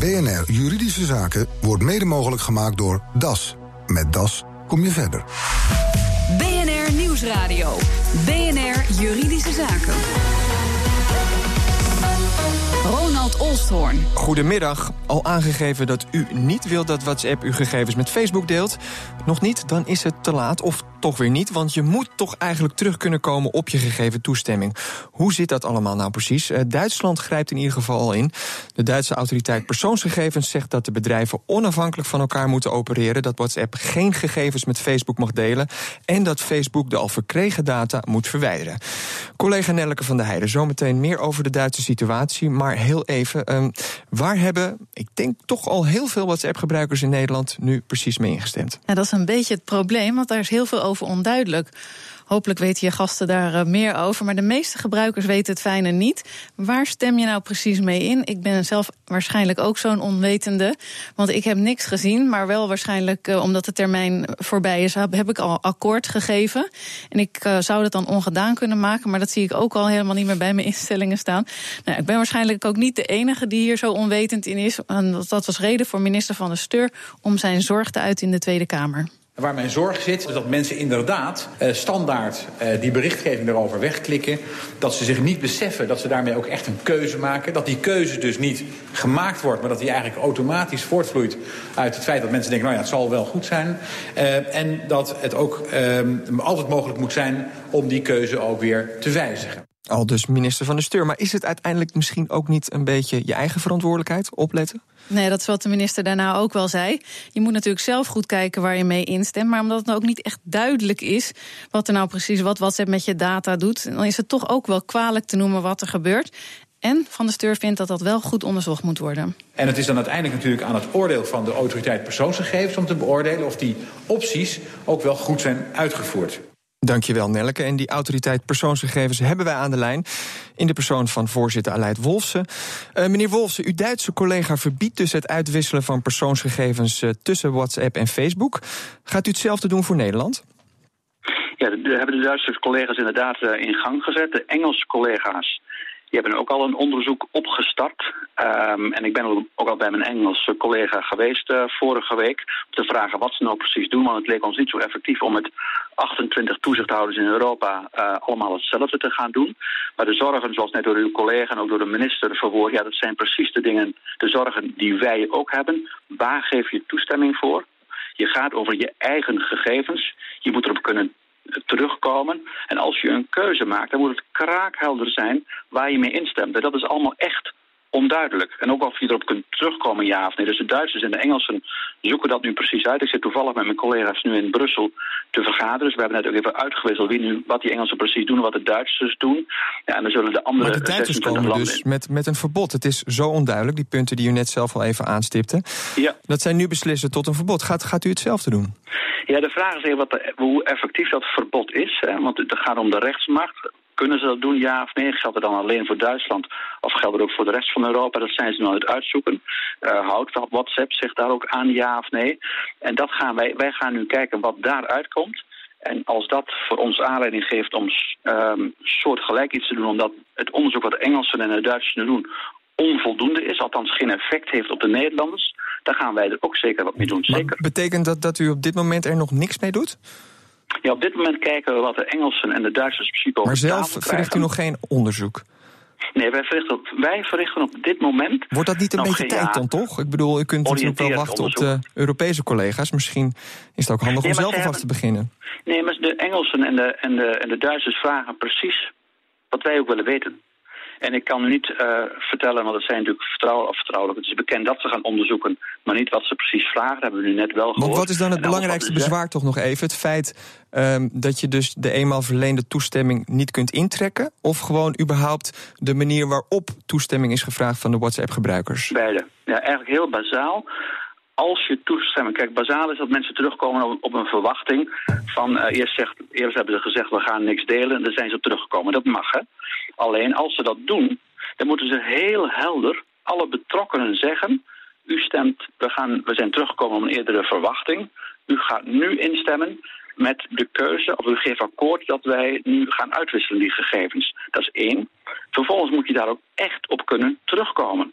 BNR Juridische Zaken wordt mede mogelijk gemaakt door DAS. Met DAS kom je verder. BNR Nieuwsradio. BNR Juridische Zaken. Ronald Olsthoorn. Goedemiddag. Al aangegeven dat u niet wilt dat WhatsApp uw gegevens met Facebook deelt? Nog niet, dan is het te laat. Of toch weer niet, want je moet toch eigenlijk terug kunnen komen op je gegeven toestemming. Hoe zit dat allemaal nou precies? Uh, Duitsland grijpt in ieder geval al in. De Duitse autoriteit persoonsgegevens zegt dat de bedrijven onafhankelijk van elkaar moeten opereren, dat WhatsApp geen gegevens met Facebook mag delen en dat Facebook de al verkregen data moet verwijderen. Collega Nelleke van der Heijden, zometeen meer over de Duitse situatie, maar heel even, uh, waar hebben, ik denk toch al heel veel WhatsApp-gebruikers in Nederland nu precies mee ingestemd? Dat is een beetje het probleem, want daar is heel veel over onduidelijk. Hopelijk weten je gasten daar uh, meer over. Maar de meeste gebruikers weten het fijne niet. Waar stem je nou precies mee in? Ik ben zelf waarschijnlijk ook zo'n onwetende. Want ik heb niks gezien. Maar wel waarschijnlijk, uh, omdat de termijn voorbij is, heb ik al akkoord gegeven. En ik uh, zou dat dan ongedaan kunnen maken. Maar dat zie ik ook al helemaal niet meer bij mijn instellingen staan. Nou, ik ben waarschijnlijk ook niet de enige die hier zo onwetend in is. En dat was reden voor minister Van der Steur om zijn zorg te uiten in de Tweede Kamer. Waar mijn zorg zit, is dat mensen inderdaad uh, standaard uh, die berichtgeving erover wegklikken. Dat ze zich niet beseffen dat ze daarmee ook echt een keuze maken. Dat die keuze dus niet gemaakt wordt, maar dat die eigenlijk automatisch voortvloeit uit het feit dat mensen denken, nou ja, het zal wel goed zijn. Uh, en dat het ook altijd mogelijk moet zijn om die keuze ook weer te wijzigen. Al dus minister van de Steur. Maar is het uiteindelijk misschien ook niet een beetje je eigen verantwoordelijkheid opletten? Nee, dat is wat de minister daarna ook wel zei. Je moet natuurlijk zelf goed kijken waar je mee instemt. Maar omdat het ook niet echt duidelijk is wat er nou precies wat WhatsApp met je data doet, dan is het toch ook wel kwalijk te noemen wat er gebeurt. En Van de Steur vindt dat dat wel goed onderzocht moet worden. En het is dan uiteindelijk natuurlijk aan het oordeel van de autoriteit persoonsgegevens om te beoordelen of die opties ook wel goed zijn uitgevoerd. Dankjewel, Nelleke. En die autoriteit persoonsgegevens hebben wij aan de lijn. In de persoon van voorzitter Aleid Wolfsen. Uh, meneer Wolfsen, uw Duitse collega verbiedt dus het uitwisselen van persoonsgegevens uh, tussen WhatsApp en Facebook. Gaat u hetzelfde doen voor Nederland? Ja, dat hebben de Duitse collega's inderdaad uh, in gang gezet. De Engelse collega's die hebben ook al een onderzoek opgestart. Um, en ik ben ook al bij mijn Engelse collega geweest uh, vorige week... om te vragen wat ze nou precies doen. Want het leek ons niet zo effectief om met 28 toezichthouders in Europa... Uh, allemaal hetzelfde te gaan doen. Maar de zorgen, zoals net door uw collega en ook door de minister verwoord... ja, dat zijn precies de dingen, de zorgen die wij ook hebben. Waar geef je toestemming voor? Je gaat over je eigen gegevens. Je moet erop kunnen En als je een keuze maakt, dan moet het kraakhelder zijn waar je mee instemt. En dat is allemaal echt onduidelijk. En ook of je erop kunt terugkomen, ja of nee. Dus de Duitsers en de Engelsen zoeken dat nu precies uit. Ik zit toevallig met mijn collega's nu in Brussel te vergaderen. Dus we hebben net ook even uitgewisseld wie nu, wat die Engelsen precies doen en wat de Duitsers doen. Ja, en dan zullen de andere maar de Duitsers komen dus met, met een verbod. Het is zo onduidelijk, die punten die u net zelf al even aanstipte. Ja. Dat zij nu beslissen tot een verbod. Gaat, gaat u hetzelfde doen? Ja, de vraag is even wat de, hoe effectief dat verbod is. Hè? Want het gaat om de rechtsmacht. Kunnen ze dat doen, ja of nee? Geldt het dan alleen voor Duitsland of geldt het ook voor de rest van Europa? Dat zijn ze nu aan het uitzoeken. Uh, houdt WhatsApp zich daar ook aan, ja of nee? En dat gaan wij, wij gaan nu kijken wat daaruit komt. En als dat voor ons aanleiding geeft om um, soortgelijk iets te doen... omdat het onderzoek wat de Engelsen en de Duitsers doen onvoldoende is... althans geen effect heeft op de Nederlanders... dan gaan wij er ook zeker wat mee doen. Zeker. Maar betekent dat dat u op dit moment er nog niks mee doet? Ja, op dit moment kijken we wat de Engelsen en de Duitsers precies over Maar zelf verricht u nog geen onderzoek? Nee, wij verrichten, op, wij verrichten op dit moment... Wordt dat niet een beetje tijd ja, dan toch? Ik bedoel, u kunt natuurlijk wel wachten onderzoek. op de Europese collega's. Misschien is het ook handig nee, om zelf alvast te beginnen. Nee, maar de Engelsen en de, en, de, en de Duitsers vragen precies wat wij ook willen weten. En ik kan u niet uh, vertellen, want het zijn natuurlijk vertrouwelijk, vertrouwelijk. Het is bekend dat ze gaan onderzoeken, maar niet wat ze precies vragen. Dat hebben we nu net wel gehoord. Wat is dan het belangrijkste bezwaar toch nog even? Het feit um, dat je dus de eenmaal verleende toestemming niet kunt intrekken? Of gewoon überhaupt de manier waarop toestemming is gevraagd van de WhatsApp-gebruikers? Beide. Ja, eigenlijk heel bazaal als je toestemming... Kijk, bazaal is dat mensen terugkomen op, een verwachting van... Uh, eerst, zegt, eerst hebben ze gezegd, we gaan niks delen, en dan zijn ze teruggekomen. Dat mag, hè. Alleen, als ze dat doen, dan moeten ze heel helder alle betrokkenen zeggen... u stemt, we, gaan, we zijn teruggekomen op een eerdere verwachting. U gaat nu instemmen met de keuze, of u geeft akkoord dat wij nu gaan uitwisselen die gegevens. Dat is één. Vervolgens moet je daar ook echt op kunnen terugkomen.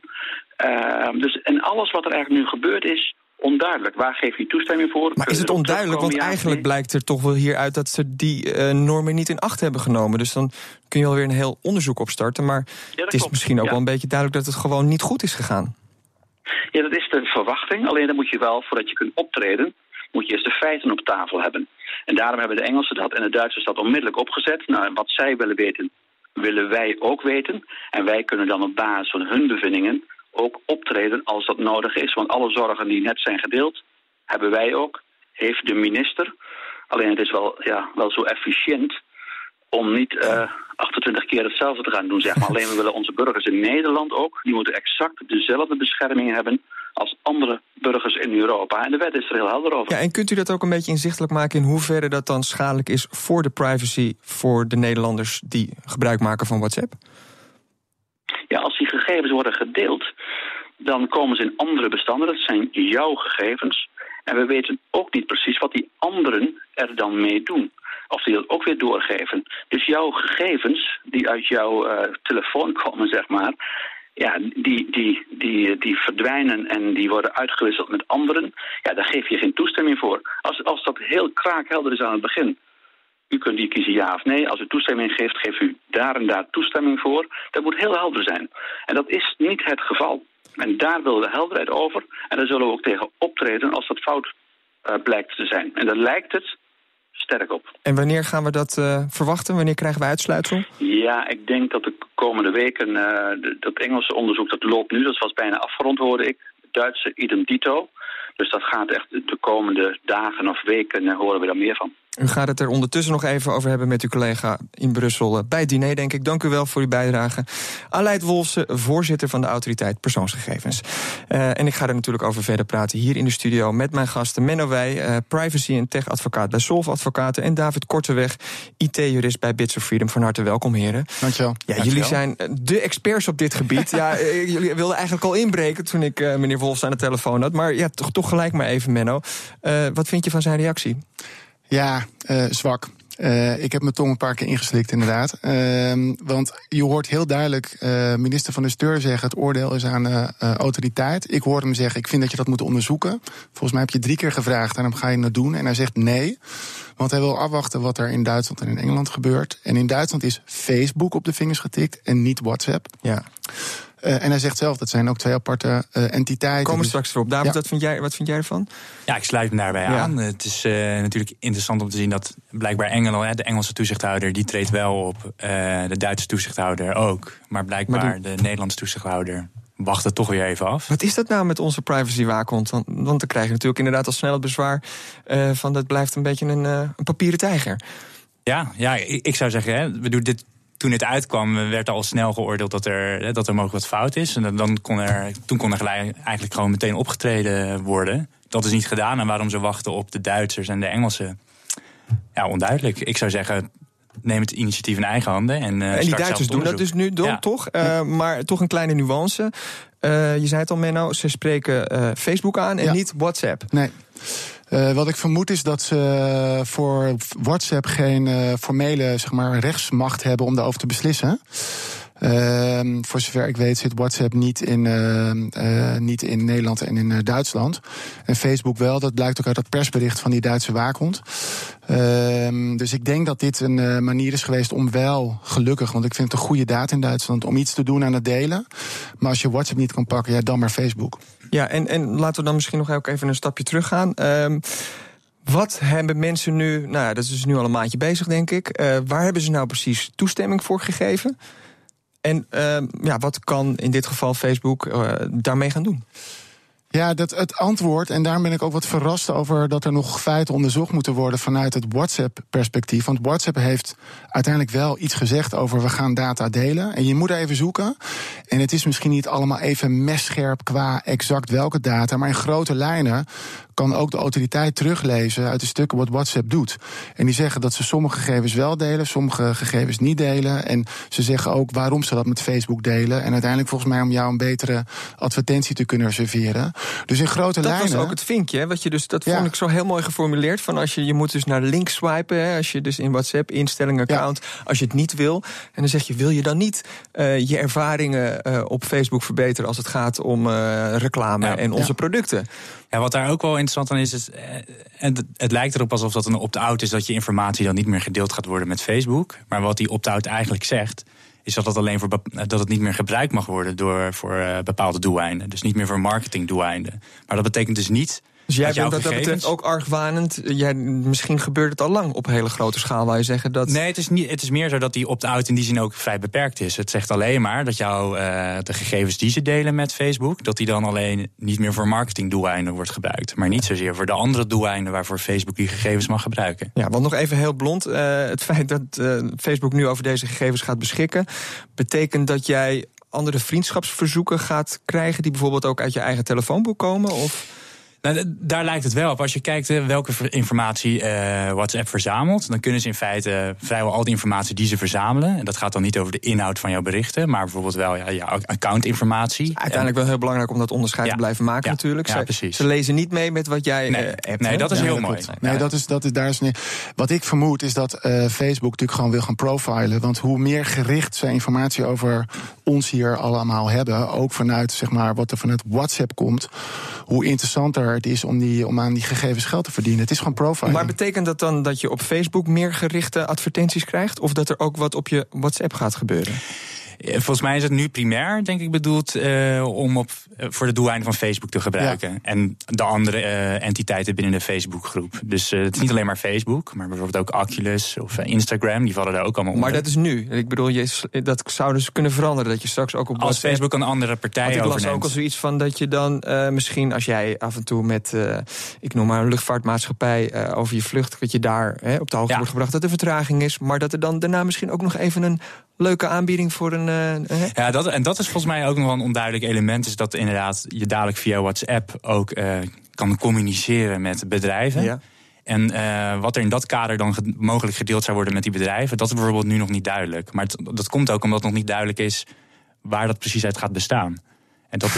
Ehm, dus en alles wat er eigenlijk nu gebeurd is, onduidelijk. Waar geef je toestemming voor? Maar is het onduidelijk? Want eigenlijk blijkt er toch wel hieruit dat ze die uh, normen niet in acht hebben genomen. Dus dan kun je alweer een heel onderzoek opstarten. Maar het is misschien ook wel een beetje duidelijk dat het gewoon niet goed is gegaan. Ja, dat is de verwachting. Alleen dan moet je wel, voordat je kunt optreden, moet je eerst de feiten op tafel hebben. En daarom hebben de Engelsen dat en de Duitsers dat onmiddellijk opgezet. Nou, wat zij willen weten, willen wij ook weten. En wij kunnen dan op basis van hun bevindingen ook optreden als dat nodig is. Want alle zorgen die net zijn gedeeld, hebben wij ook, heeft de minister. Alleen het is wel, ja, wel zo efficiënt om niet uh, eh, 28 keer hetzelfde te gaan doen. Zeg maar. Alleen we willen onze burgers in Nederland ook, die moeten exact dezelfde bescherming hebben andere burgers in Europa. En de wet is er heel helder over. Ja, en kunt u dat ook een beetje inzichtelijk maken in hoeverre dat dan schadelijk is voor de privacy voor de Nederlanders die gebruik maken van WhatsApp? Ja, als die gegevens worden gedeeld, dan komen ze in andere bestanden. Dat zijn jouw gegevens. En we weten ook niet precies wat die anderen er dan mee doen. Of die dat ook weer doorgeven. Dus jouw gegevens, die uit jouw uh, telefoon komen, zeg maar... Ja, die, die, die, die verdwijnen en die worden uitgewisseld met anderen. Ja, daar geef je geen toestemming voor. Als, als dat heel kraakhelder is aan het begin... U kunt die kiezen ja of nee. Als u toestemming geeft, geeft u daar en daar toestemming voor. Dat moet heel helder zijn. En dat is niet het geval. En daar willen we helderheid over. En daar zullen we ook tegen optreden als dat fout uh, blijkt te zijn. En daar lijkt het sterk op. En wanneer gaan we dat uh, verwachten? Wanneer krijgen we uitsluitsel? Ja, ik denk dat de komende weken... Uh, dat Engelse onderzoek dat loopt nu. Dat was bijna afgerond, hoorde ik. Duitse idem dito. Dus dat gaat echt de komende dagen of weken horen we daar meer van. U gaat het er ondertussen nog even over hebben met uw collega in Brussel eh, bij het diner, denk ik. Dank u wel voor uw bijdrage. Aleid Wolfsen, voorzitter van de autoriteit persoonsgegevens. Uh, en ik ga er natuurlijk over verder praten hier in de studio met mijn gasten Menno Wij, uh, privacy en tech advocaat bij Solve Advocaten en David Korteweg, IT-jurist bij Bits of Freedom. Van harte welkom, heren. Dankjewel. Ja, Dankjewel. jullie zijn de experts op dit gebied. ja, jullie wilden eigenlijk al inbreken toen ik meneer Wolfs aan de telefoon had. Maar ja, toch, toch gelijk maar even, Menno. wat vind je van zijn reactie? Ja, uh, zwak. Uh, ik heb mijn tong een paar keer ingeslikt, inderdaad. Uh, want je hoort heel duidelijk uh, minister van de Steur zeggen: het oordeel is aan autoriteit. Ik hoorde hem zeggen: ik vind dat je dat moet onderzoeken. Volgens mij heb je drie keer gevraagd: en dan ga je het doen. En hij zegt nee. Want hij wil afwachten wat er in Duitsland en in Engeland gebeurt. En in Duitsland is Facebook op de vingers getikt en niet WhatsApp. Ja. Uh, en hij zegt zelf, dat zijn ook twee aparte uh, entiteiten. Komen we straks erop. David, ja. wat, vind jij, wat vind jij ervan? Ja, ik sluit me daarbij ja. aan. Het is uh, natuurlijk interessant om te zien dat blijkbaar Engeland, de Engelse toezichthouder, die treedt wel op. de Duitse toezichthouder ook. Maar blijkbaar maar de Nederlandse toezichthouder wacht het toch weer even af. Wat is dat nou met onze privacywaakhond? Want, want dan krijg je natuurlijk inderdaad al snel het bezwaar van dat blijft een beetje een, een papieren tijger. Ja, ja ik, ik zou zeggen, hè, we doen dit toen het uitkwam, werd al snel geoordeeld dat er, dat er mogelijk wat fout is. En dan kon er, toen kon er eigenlijk gewoon meteen opgetreden worden. Dat is niet gedaan. En waarom ze wachten op de Duitsers en de Engelsen? Ja, onduidelijk. Ik zou zeggen, neem het initiatief in eigen handen. En, uh, en die Duitsers doen dat dus nu ja. toch? Uh, maar toch een kleine nuance. Uh, je zei het al, Menno, ze spreken Facebook aan en ja. niet WhatsApp. Nee. Uh, wat ik vermoed is dat ze voor WhatsApp geen uh, formele zeg maar, rechtsmacht hebben om daarover te beslissen. Uh, voor zover ik weet zit WhatsApp niet in, uh, niet in Nederland en in Duitsland. En Facebook wel, dat blijkt ook uit het persbericht van die Duitse waakhond. Ehm, dus ik denk dat dit een manier is geweest om wel, gelukkig, want ik vind het een goede daad in Duitsland, om iets te doen aan het delen. Maar als je WhatsApp niet kan pakken, ja, dan maar Facebook. Ja, en, en laten we dan misschien nog even een stapje teruggaan. Um, wat hebben mensen nu, nou dat is dus nu al een maandje bezig, denk ik. Waar hebben ze nou precies toestemming voor gegeven? En uh, ja, wat kan in dit geval Facebook uh, daarmee gaan doen? Ja, dat, het antwoord, en daar ben ik ook wat verrast over dat er nog feiten onderzocht moeten worden vanuit het WhatsApp-perspectief. Want WhatsApp heeft uiteindelijk wel iets gezegd over we gaan data delen. En je moet even zoeken. En het is misschien niet allemaal even messcherp qua exact welke data, maar in grote lijnen kan ook de autoriteit teruglezen uit de stukken wat WhatsApp doet. En die zeggen dat ze sommige gegevens wel delen, sommige gegevens niet delen. En ze zeggen ook waarom ze dat met Facebook delen. En uiteindelijk volgens mij om jou een betere advertentie te kunnen serveren. Dus in grote dat lijnen. Dat was ook het vinkje, hè, wat je dus, dat vond ik zo heel mooi geformuleerd. Van als je, je moet dus naar links swipen, hè, als je dus in WhatsApp instellingen account, als je het niet wil. En dan zeg je, wil je dan niet uh, je ervaringen uh, op Facebook verbeteren als het gaat om uh, reclame ja, en onze ja. producten? Ja, wat daar ook wel interessant aan is, is het, het lijkt erop alsof dat een opt-out is dat je informatie dan niet meer gedeeld gaat worden met Facebook. Maar wat die opt-out eigenlijk zegt, is dat het alleen voor dat het niet meer gebruikt mag worden door voor uh, bepaalde doeleinden. Dus niet meer voor marketingdoeleinden. Maar dat betekent dus niet dus jij bent dat betreft ook argwanend. Jij, misschien gebeurt het al lang op hele grote schaal, waar je zeggen dat. Nee, het is, niet, het is meer zo dat die opt-out in die zin ook vrij beperkt is. Het zegt alleen maar dat jouw uh, de gegevens die ze delen met Facebook, dat die dan alleen niet meer voor marketingdoeleinden wordt gebruikt. Maar niet zozeer voor de andere doeleinden waarvoor Facebook die gegevens mag gebruiken. Ja, want nog even heel blond. Uh, het feit dat uh, Facebook nu over deze gegevens gaat beschikken, betekent dat jij andere vriendschapsverzoeken gaat krijgen die bijvoorbeeld ook uit je eigen telefoonboek komen? Of? Nou, daar lijkt het wel op. Als je kijkt welke informatie uh, WhatsApp verzamelt, dan kunnen ze in feite vrijwel al die informatie die ze verzamelen. En dat gaat dan niet over de inhoud van jouw berichten, maar bijvoorbeeld wel ja, jouw accountinformatie. Uiteindelijk wel heel belangrijk om dat onderscheid ja. te blijven maken, ja. natuurlijk. Ja, ze, precies. ze lezen niet mee met wat jij nee. uh, hebt. Nee, dat is heel dat mooi. Nee, dat is, dat is, daar is niet. Wat ik vermoed is dat uh, Facebook natuurlijk gewoon wil gaan profilen. Want hoe meer gericht zij informatie over ons hier allemaal hebben, ook vanuit zeg maar, wat er vanuit WhatsApp komt, hoe interessanter het is om, die, om aan die gegevens geld te verdienen. Het is gewoon profiling. Maar betekent dat dan dat je op Facebook meer gerichte advertenties krijgt? Of dat er ook wat op je WhatsApp gaat gebeuren? Volgens mij is het nu primair, denk ik, bedoeld uh, om op, uh, voor de doeleinden van Facebook te gebruiken. Ja. En de andere uh, entiteiten binnen de Facebookgroep. Dus het is niet alleen maar Facebook, maar bijvoorbeeld ook Oculus of Instagram. Die vallen daar ook allemaal onder. Maar dat is nu. Ik bedoel, je, dat zou dus kunnen veranderen. Dat je straks ook op Als Facebook een andere partij Want ik las overneemt. ook al zoiets van dat je dan misschien als jij af en toe met, ik noem maar een luchtvaartmaatschappij over je vlucht, dat je daar hè, op de hoogte ja. wordt gebracht dat er vertraging is. Maar dat er dan daarna misschien ook nog even een leuke aanbieding voor een. Uh, ja, dat, en dat is volgens mij ook nog wel een onduidelijk element. Is dat inderdaad je dadelijk via WhatsApp ook uh, kan communiceren met bedrijven. Ja. En uh, wat er in dat kader dan ge mogelijk gedeeld zou worden met die bedrijven, dat is bijvoorbeeld nu nog niet duidelijk. Maar het, dat komt ook omdat nog niet duidelijk is waar dat precies uit gaat bestaan. En dat.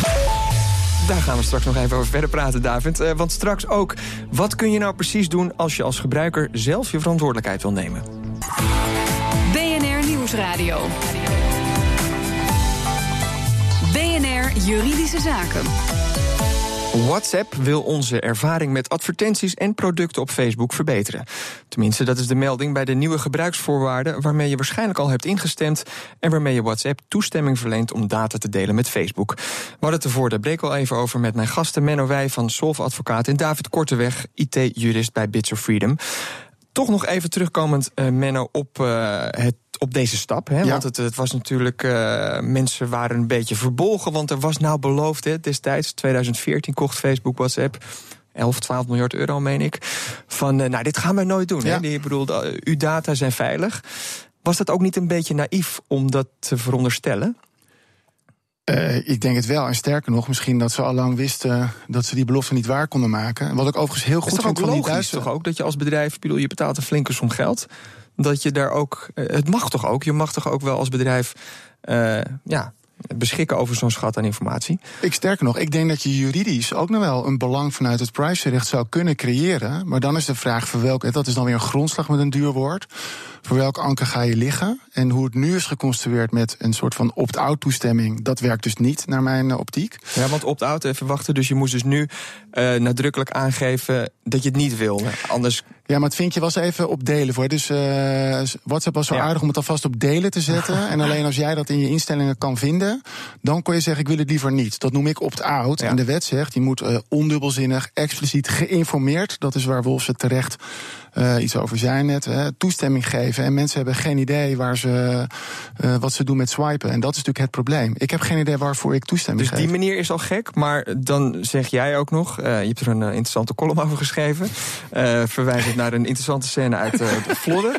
Daar gaan we straks nog even over verder praten, David. Uh, want straks ook, wat kun je nou precies doen als je als gebruiker zelf je verantwoordelijkheid wil nemen? Nieuwsradio. BNR Juridische Zaken. WhatsApp wil onze ervaring met advertenties en producten op Facebook verbeteren. Tenminste, dat is de melding bij de nieuwe gebruiksvoorwaarden waarmee je waarschijnlijk al hebt ingestemd en waarmee je WhatsApp toestemming verleent om data te delen met Facebook. Hadden het ervoor, daar breek al even over met mijn gasten Menno Wij van Solve Advocaat en David Korteweg, IT-jurist bij Bits of Freedom. Toch nog even terugkomend, uh, Menno, op uh, het op deze stap. Hè? Ja. Want het, het, was natuurlijk. Uh, mensen waren een beetje verbolgen. Want er was nou beloofd hè, destijds, 2014, kocht Facebook WhatsApp. 11, 12 miljard euro, meen ik. Van, uh, nou, dit gaan wij nooit doen. Ja. Hè? Ik bedoel, uh, uw data zijn veilig. Was dat ook niet een beetje naïef om dat te veronderstellen? Uh, ik denk het wel. En sterker nog, misschien dat ze al lang wisten dat ze die belofte niet waar konden maken. Wat ik overigens heel goed vind van die Duitsers. toch ook dat je als bedrijf, bedoel, je betaalt een flinke som geld. Dat je daar ook. Uh, het mag toch ook? Je mag toch ook wel als bedrijf. Uh, ja, beschikken over zo'n schat aan informatie. Ik sterker nog, ik denk dat je juridisch ook nog wel een belang vanuit het privacyrecht zou kunnen creëren. Maar dan is de vraag voor welke, dat is dan weer een grondslag met een duur woord. Voor welk anker ga je liggen? En hoe het nu is geconstrueerd met een soort van opt-out toestemming, dat werkt dus niet naar mijn optiek. Ja, want opt-out, even wachten. Dus je moest dus nu uh, nadrukkelijk aangeven dat je het niet wil. Anders. Ja, maar het vinkje was even op delen voor. Dus uh, WhatsApp was zo ja. aardig om het alvast op delen te zetten. en alleen als jij dat in je instellingen kan vinden, dan kon je zeggen: ik wil het liever niet. Dat noem ik opt-out. Ja. En de wet zegt: je moet uh, ondubbelzinnig, expliciet geïnformeerd. Dat is waar Wolfs het terecht uh, iets over zei net, hè, toestemming geven. En mensen hebben geen idee waar ze, uh, wat ze doen met swipen. En dat is natuurlijk het probleem. Ik heb geen idee waarvoor ik toestemming dus geef. Dus die manier is al gek, maar dan zeg jij ook nog... Uh, je hebt er een interessante column over geschreven. verwijzend naar een interessante scène uit de Vlodder.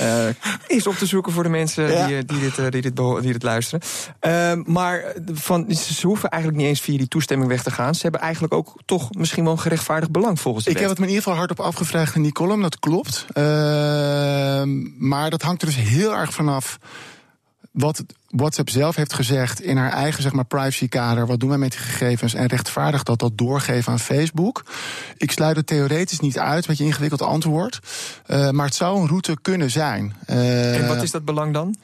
Uh, is op te zoeken voor de mensen die, die, dit, die, dit die dit luisteren. Uh, maar van, ze hoeven eigenlijk niet eens via die toestemming weg te gaan. Ze hebben eigenlijk ook toch misschien wel een gerechtvaardigd belang volgens de Ik heb het me in ieder geval hardop afgevraagd in die column, dat klopt. maar dat hangt er dus heel erg vanaf wat WhatsApp zelf heeft gezegd in haar eigen zeg maar, privacykader. Wat doen wij met die gegevens? En rechtvaardig dat dat doorgeven aan Facebook. Ik sluit het theoretisch niet uit, met je ingewikkeld antwoord. Uh, maar het zou een route kunnen zijn. Uh, en wat is dat belang dan?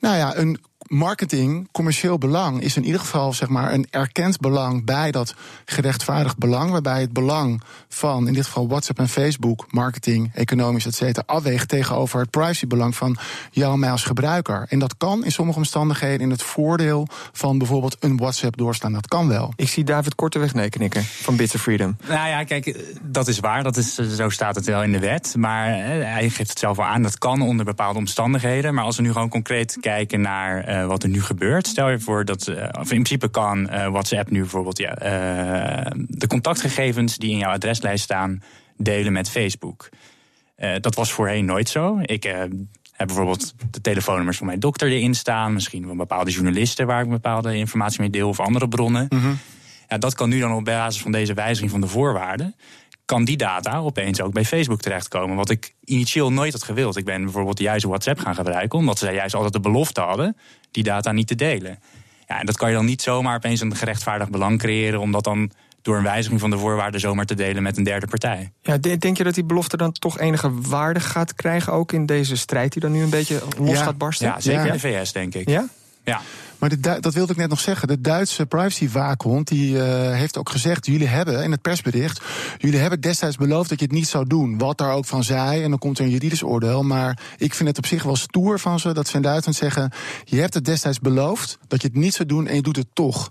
Nou ja, een marketing, commercieel belang, is in ieder geval zeg maar, een erkend belang bij dat gerechtvaardigd belang. Waarbij het belang van in dit geval WhatsApp en Facebook, marketing, economisch, et cetera, afweegt tegenover het privacybelang van jou en mij als gebruiker. En dat kan in sommige omstandigheden in het voordeel van bijvoorbeeld een WhatsApp doorstaan. Dat kan wel. Ik zie David Korteweg nee knikken van Bits of Freedom. Nou ja, kijk, dat is waar. Dat is, zo staat het wel in de wet. Maar hij geeft het zelf al aan. Dat kan onder bepaalde omstandigheden. Maar als we nu gewoon concreet kijken naar uh, wat er nu gebeurt. Stel je voor dat, uh, of in principe kan uh, WhatsApp nu bijvoorbeeld ja, de contactgegevens die in jouw adreslijst staan delen met Facebook. dat was voorheen nooit zo. Ik heb bijvoorbeeld de telefoonnummers van mijn dokter erin staan. Misschien van bepaalde journalisten waar ik bepaalde informatie mee deel of andere bronnen. Mm -hmm. ja, dat kan nu dan op basis van deze wijziging van de voorwaarden kan die data opeens ook bij Facebook terechtkomen. Wat ik initieel nooit had gewild. Ik ben bijvoorbeeld juist WhatsApp gaan gebruiken, omdat zij juist altijd de belofte hadden die data niet te delen. Ja, en dat kan je dan niet zomaar opeens een gerechtvaardigd belang creëren, omdat dan door een wijziging van de voorwaarden zomaar te delen met een derde partij. Ja, denk je dat die belofte dan toch enige waarde gaat krijgen, ook in deze strijd die dan nu een beetje los gaat barsten? Ja, zeker in de VS, denk ik. Ja? Ja. Maar dat wilde ik net nog zeggen. De Duitse privacywaakhond die uh, heeft ook gezegd: jullie hebben in het persbericht, jullie hebben destijds beloofd dat je het niet zou doen. Wat daar ook van zij, en dan komt er een juridisch oordeel. Maar ik vind het op zich wel stoer van ze dat ze in Duitsland zeggen: je hebt het destijds beloofd dat je het niet zou doen en je doet het toch.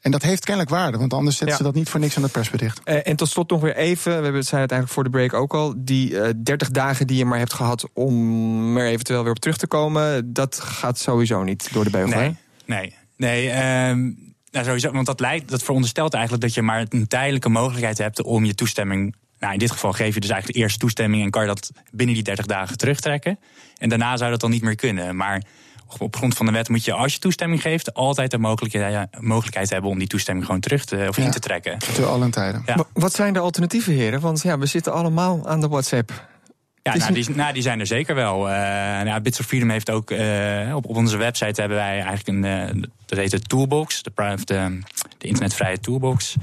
En dat heeft kennelijk waarde, want anders zetten ze dat niet voor niks aan het persbericht. Uh, en tot slot nog weer even, we hebben het het eigenlijk voor de break ook al. Die uh, 30 dagen die je maar hebt gehad om er eventueel weer op terug te komen, dat gaat sowieso niet door de beugel. Nee. Nee, nee. Um, nou sowieso, want dat, lijkt, dat veronderstelt eigenlijk dat je maar een tijdelijke mogelijkheid hebt om je toestemming. Nou, in dit geval geef je dus eigenlijk de eerste toestemming en kan je dat binnen die 30 dagen terugtrekken. En daarna zou dat dan niet meer kunnen. Maar op grond van de wet moet je, als je toestemming geeft, altijd de mogelijkheid, mogelijkheid hebben om die toestemming gewoon terug te, of in te trekken. Te allen tijden. Ja. Wat zijn de alternatieven, heren? Want ja, we zitten allemaal aan de WhatsApp. Ja, nou die, nou, die, zijn er zeker wel. Uh, nou, Bits of Freedom heeft ook uh, op, op, onze website hebben wij eigenlijk een uh, dat heet de Toolbox, de, de, de internetvrije Toolbox.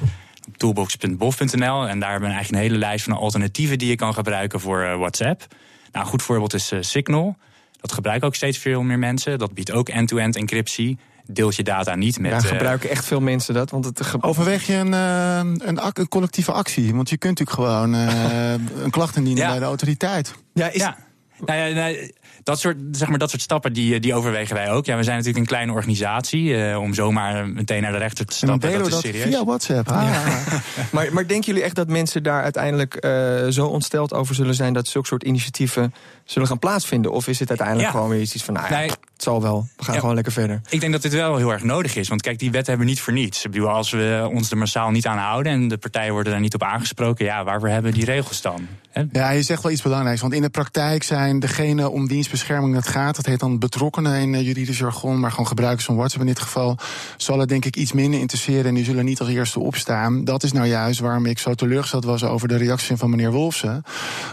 Toolbox.bof.nl en daar hebben we eigenlijk een hele lijst van alternatieven die je kan gebruiken voor WhatsApp. Nou, een goed voorbeeld is Signal. Dat gebruiken ook steeds veel meer mensen. Dat biedt ook end-to-end -end encryptie deelt je data niet met. Ja, gebruiken echt veel mensen dat? Want het Overweeg je een, een, een, collectieve actie? Want je kunt natuurlijk gewoon een klacht indienen ja. bij de autoriteit. Ja, is... ja. Nou ja, nou, dat soort, zeg maar, dat soort stappen die, die overwegen wij ook. Ja, we zijn natuurlijk een kleine organisatie. Uh, om zomaar meteen naar de rechter te stappen. dat is dat serieus. Via WhatsApp. Ah. Ja. maar, maar denken jullie echt dat mensen daar uiteindelijk uh, zo ontsteld over zullen zijn dat zulke soort initiatieven zullen gaan plaatsvinden? Of is het uiteindelijk gewoon weer iets van, nou ja, nee. Het zal wel. We gaan ja, gewoon lekker verder. Ik denk dat dit wel heel erg nodig is. Want kijk, die wet hebben we niet voor niets. Ik bedoel, als we ons er massaal niet aan houden en de partijen worden daar niet op aangesproken, ja, waarvoor hebben die regels dan? Ja, je zegt wel iets belangrijks. Want in de praktijk zijn degene om dienstbescherming dat gaat, dat heet dan betrokkenen in juridisch jargon, maar gewoon gebruikers van WhatsApp in dit geval, zal het denk ik iets minder interesseren en die zullen niet als eerste opstaan. Dat is nou juist waarom ik zo teleurgesteld was over de reactie van meneer Wolfsen.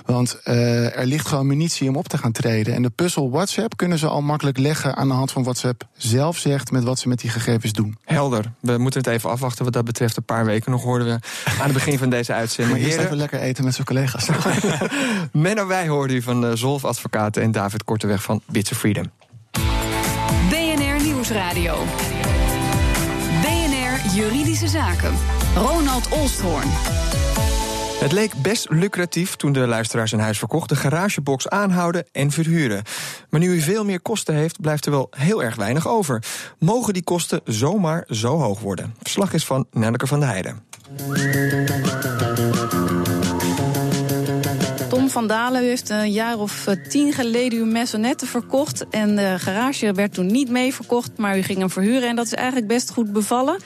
Want uh, er ligt gewoon munitie om op te gaan treden. En de puzzel WhatsApp kunnen ze al makkelijk leggen aan de hand van WhatsApp zelf zegt met wat ze met die gegevens doen. Helder. We moeten het even afwachten wat dat betreft. Een paar weken nog hoorden we aan het begin van deze uitzending. Maar eerst even lekker eten met zijn collega's. Menno Wij hoorden u van uh, Zolf Advocaten en David Korteweg van Bits of Freedom. BNR Nieuwsradio. BNR Juridische Zaken. Ronald Olsthoorn. Het leek best lucratief toen de luisteraars een huis verkocht, de garagebox aanhouden en verhuren. Maar nu u veel meer kosten heeft, blijft er wel heel erg weinig over. Mogen die kosten zomaar zo hoog worden? Verslag is van Nelleke van der Heijden. Tom van Dalen heeft een jaar of eh, tien geleden uw maisonnette verkocht. En de garage werd toen niet mee verkocht, maar u ging hem verhuren. En dat is eigenlijk best goed bevallen.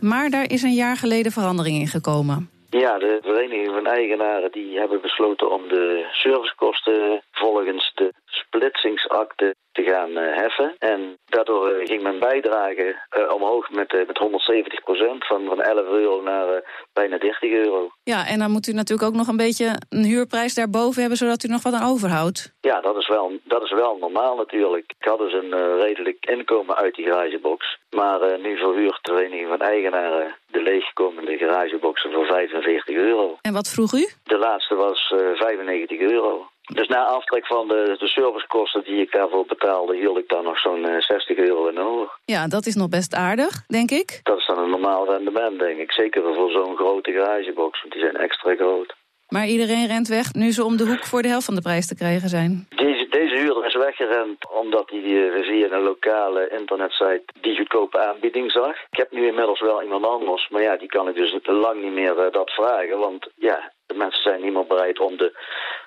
Maar daar is een jaar geleden verandering in gekomen. Ja, de Vereniging van Eigenaren die hebben besloten om de servicekosten volgens de splitsingsakte te gaan uh, heffen. En daardoor uh, ging mijn bijdrage uh, omhoog met, met 170 procent, van, van 11 euro naar bijna 30 euro. Ja, en dan moet u natuurlijk ook nog een beetje een huurprijs daarboven hebben, zodat u nog wat aan overhoudt. Ja, dat is wel, dat is wel normaal natuurlijk. Ik had dus een redelijk inkomen uit die garagebox. Maar nu verhuurt de Vereniging van Eigenaren de leegkomende garageboxen voor 45 euro. En wat vroeg u? De laatste was 95 euro. Dus na aftrek van de, de servicekosten die ik daarvoor betaalde, hield ik dan nog zo'n 60 euro in over. Ja, dat is nog best aardig, denk ik. Dat is dan een normaal rendement, denk ik. Zeker voor zo'n grote garagebox, want die zijn extra groot. Maar iedereen rent weg nu ze om de hoek voor de helft van de prijs te krijgen zijn. Deze, deze huurder is weggerend omdat hij via een lokale internetsite die goedkope aanbieding zag. Ik heb nu inmiddels wel iemand anders, maar ja, die kan ik dus lang niet meer dat vragen. Want ja, de mensen zijn niet meer bereid om de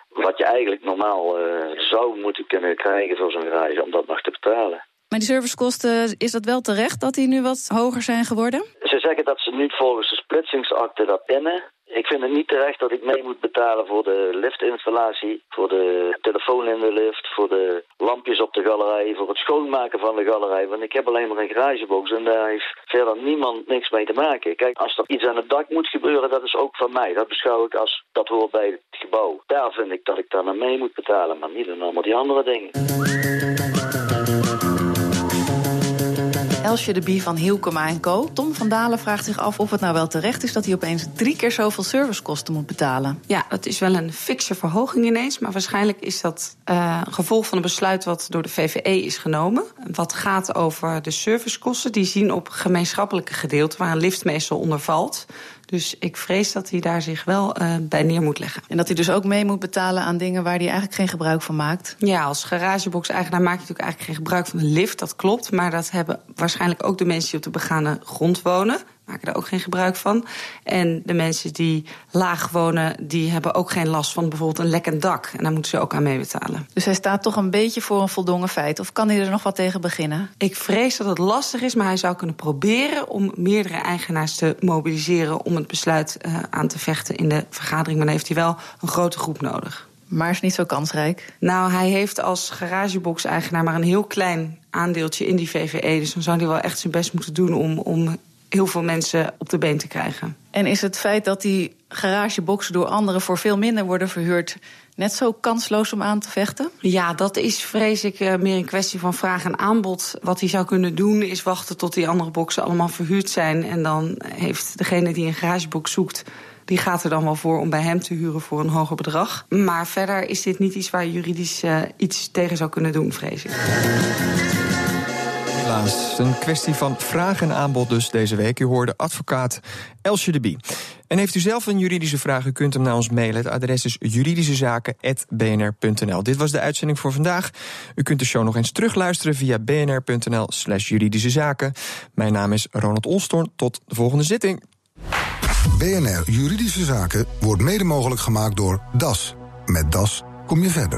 wat je eigenlijk normaal uh, zou moeten kunnen krijgen voor zo'n garage om dat nog te betalen. Maar die servicekosten, is dat wel terecht dat die nu wat hoger zijn geworden? Ze zeggen dat ze niet volgens de splitsingsakte dat innen. Ik vind het niet terecht dat ik mee moet betalen voor de liftinstallatie, voor de telefoon in de lift, voor de lampjes op de galerij, voor het schoonmaken van de galerij. Want ik heb alleen maar een garagebox en daar heeft verder niemand niks mee te maken. Kijk, als er iets aan het dak moet gebeuren, dat is ook van mij. Dat beschouw ik als dat hoort bij het gebouw. Daar vind ik dat ik dan mee moet betalen, maar niet in allemaal die andere dingen. Elsje de Bie van Hielkema Co. Tom van Dalen vraagt zich af of het nou wel terecht is... dat hij opeens drie keer zoveel servicekosten moet betalen. Ja, dat is wel een fikse verhoging ineens. Maar waarschijnlijk is dat uh, gevolg van een besluit wat door de VVE is genomen. Wat gaat over de servicekosten. Die zien op gemeenschappelijke gedeelten waar een lift meestal onder valt. Dus ik vrees dat hij daar zich wel uh, bij neer moet leggen. En dat hij dus ook mee moet betalen aan dingen waar hij eigenlijk geen gebruik van maakt? Ja, als garagebox-eigenaar maak je natuurlijk eigenlijk geen gebruik van de lift, dat klopt. Maar dat hebben waarschijnlijk ook de mensen die op de begane grond wonen maken daar ook geen gebruik van. En de mensen die laag wonen, die hebben ook geen last van bijvoorbeeld een lekkend dak. En daar moeten ze ook aan meebetalen. Dus hij staat toch een beetje voor een voldongen feit? Of kan hij er nog wat tegen beginnen? Ik vrees dat het lastig is, maar hij zou kunnen proberen om meerdere eigenaars te mobiliseren om het besluit uh, aan te vechten in de vergadering. Maar dan heeft hij wel een grote groep nodig. Maar is niet zo kansrijk? Nou, hij heeft als garagebox-eigenaar maar een heel klein aandeeltje in die VVE. Dus dan zou hij wel echt zijn best moeten doen om, om heel veel mensen op de been te krijgen. En is het feit dat die garageboxen door anderen voor veel minder worden verhuurd net zo kansloos om aan te vechten? Ja, dat is vrees ik eh, meer een kwestie van vraag en aanbod. Wat hij zou kunnen doen is wachten tot die andere boxen allemaal verhuurd zijn. En dan heeft degene die een garagebox zoekt die gaat er dan wel voor om bij hem te huren voor een hoger bedrag. Maar verder is dit niet iets waar je juridisch uh, iets tegen zou kunnen doen, vrees ik. Een kwestie van vraag en aanbod dus deze week. U hoorde advocaat Elsje de Bie. En heeft u zelf een juridische vraag, u kunt hem naar ons mailen. Het adres is juridischezaken.bnr.nl. Dit was de uitzending voor vandaag. U kunt de show nog eens terugluisteren via bnr.nl slash juridische zaken. Mijn naam is Ronald Olstorn. Tot de volgende zitting. BNR Juridische Zaken wordt mede mogelijk gemaakt door DAS. Met DAS kom je verder.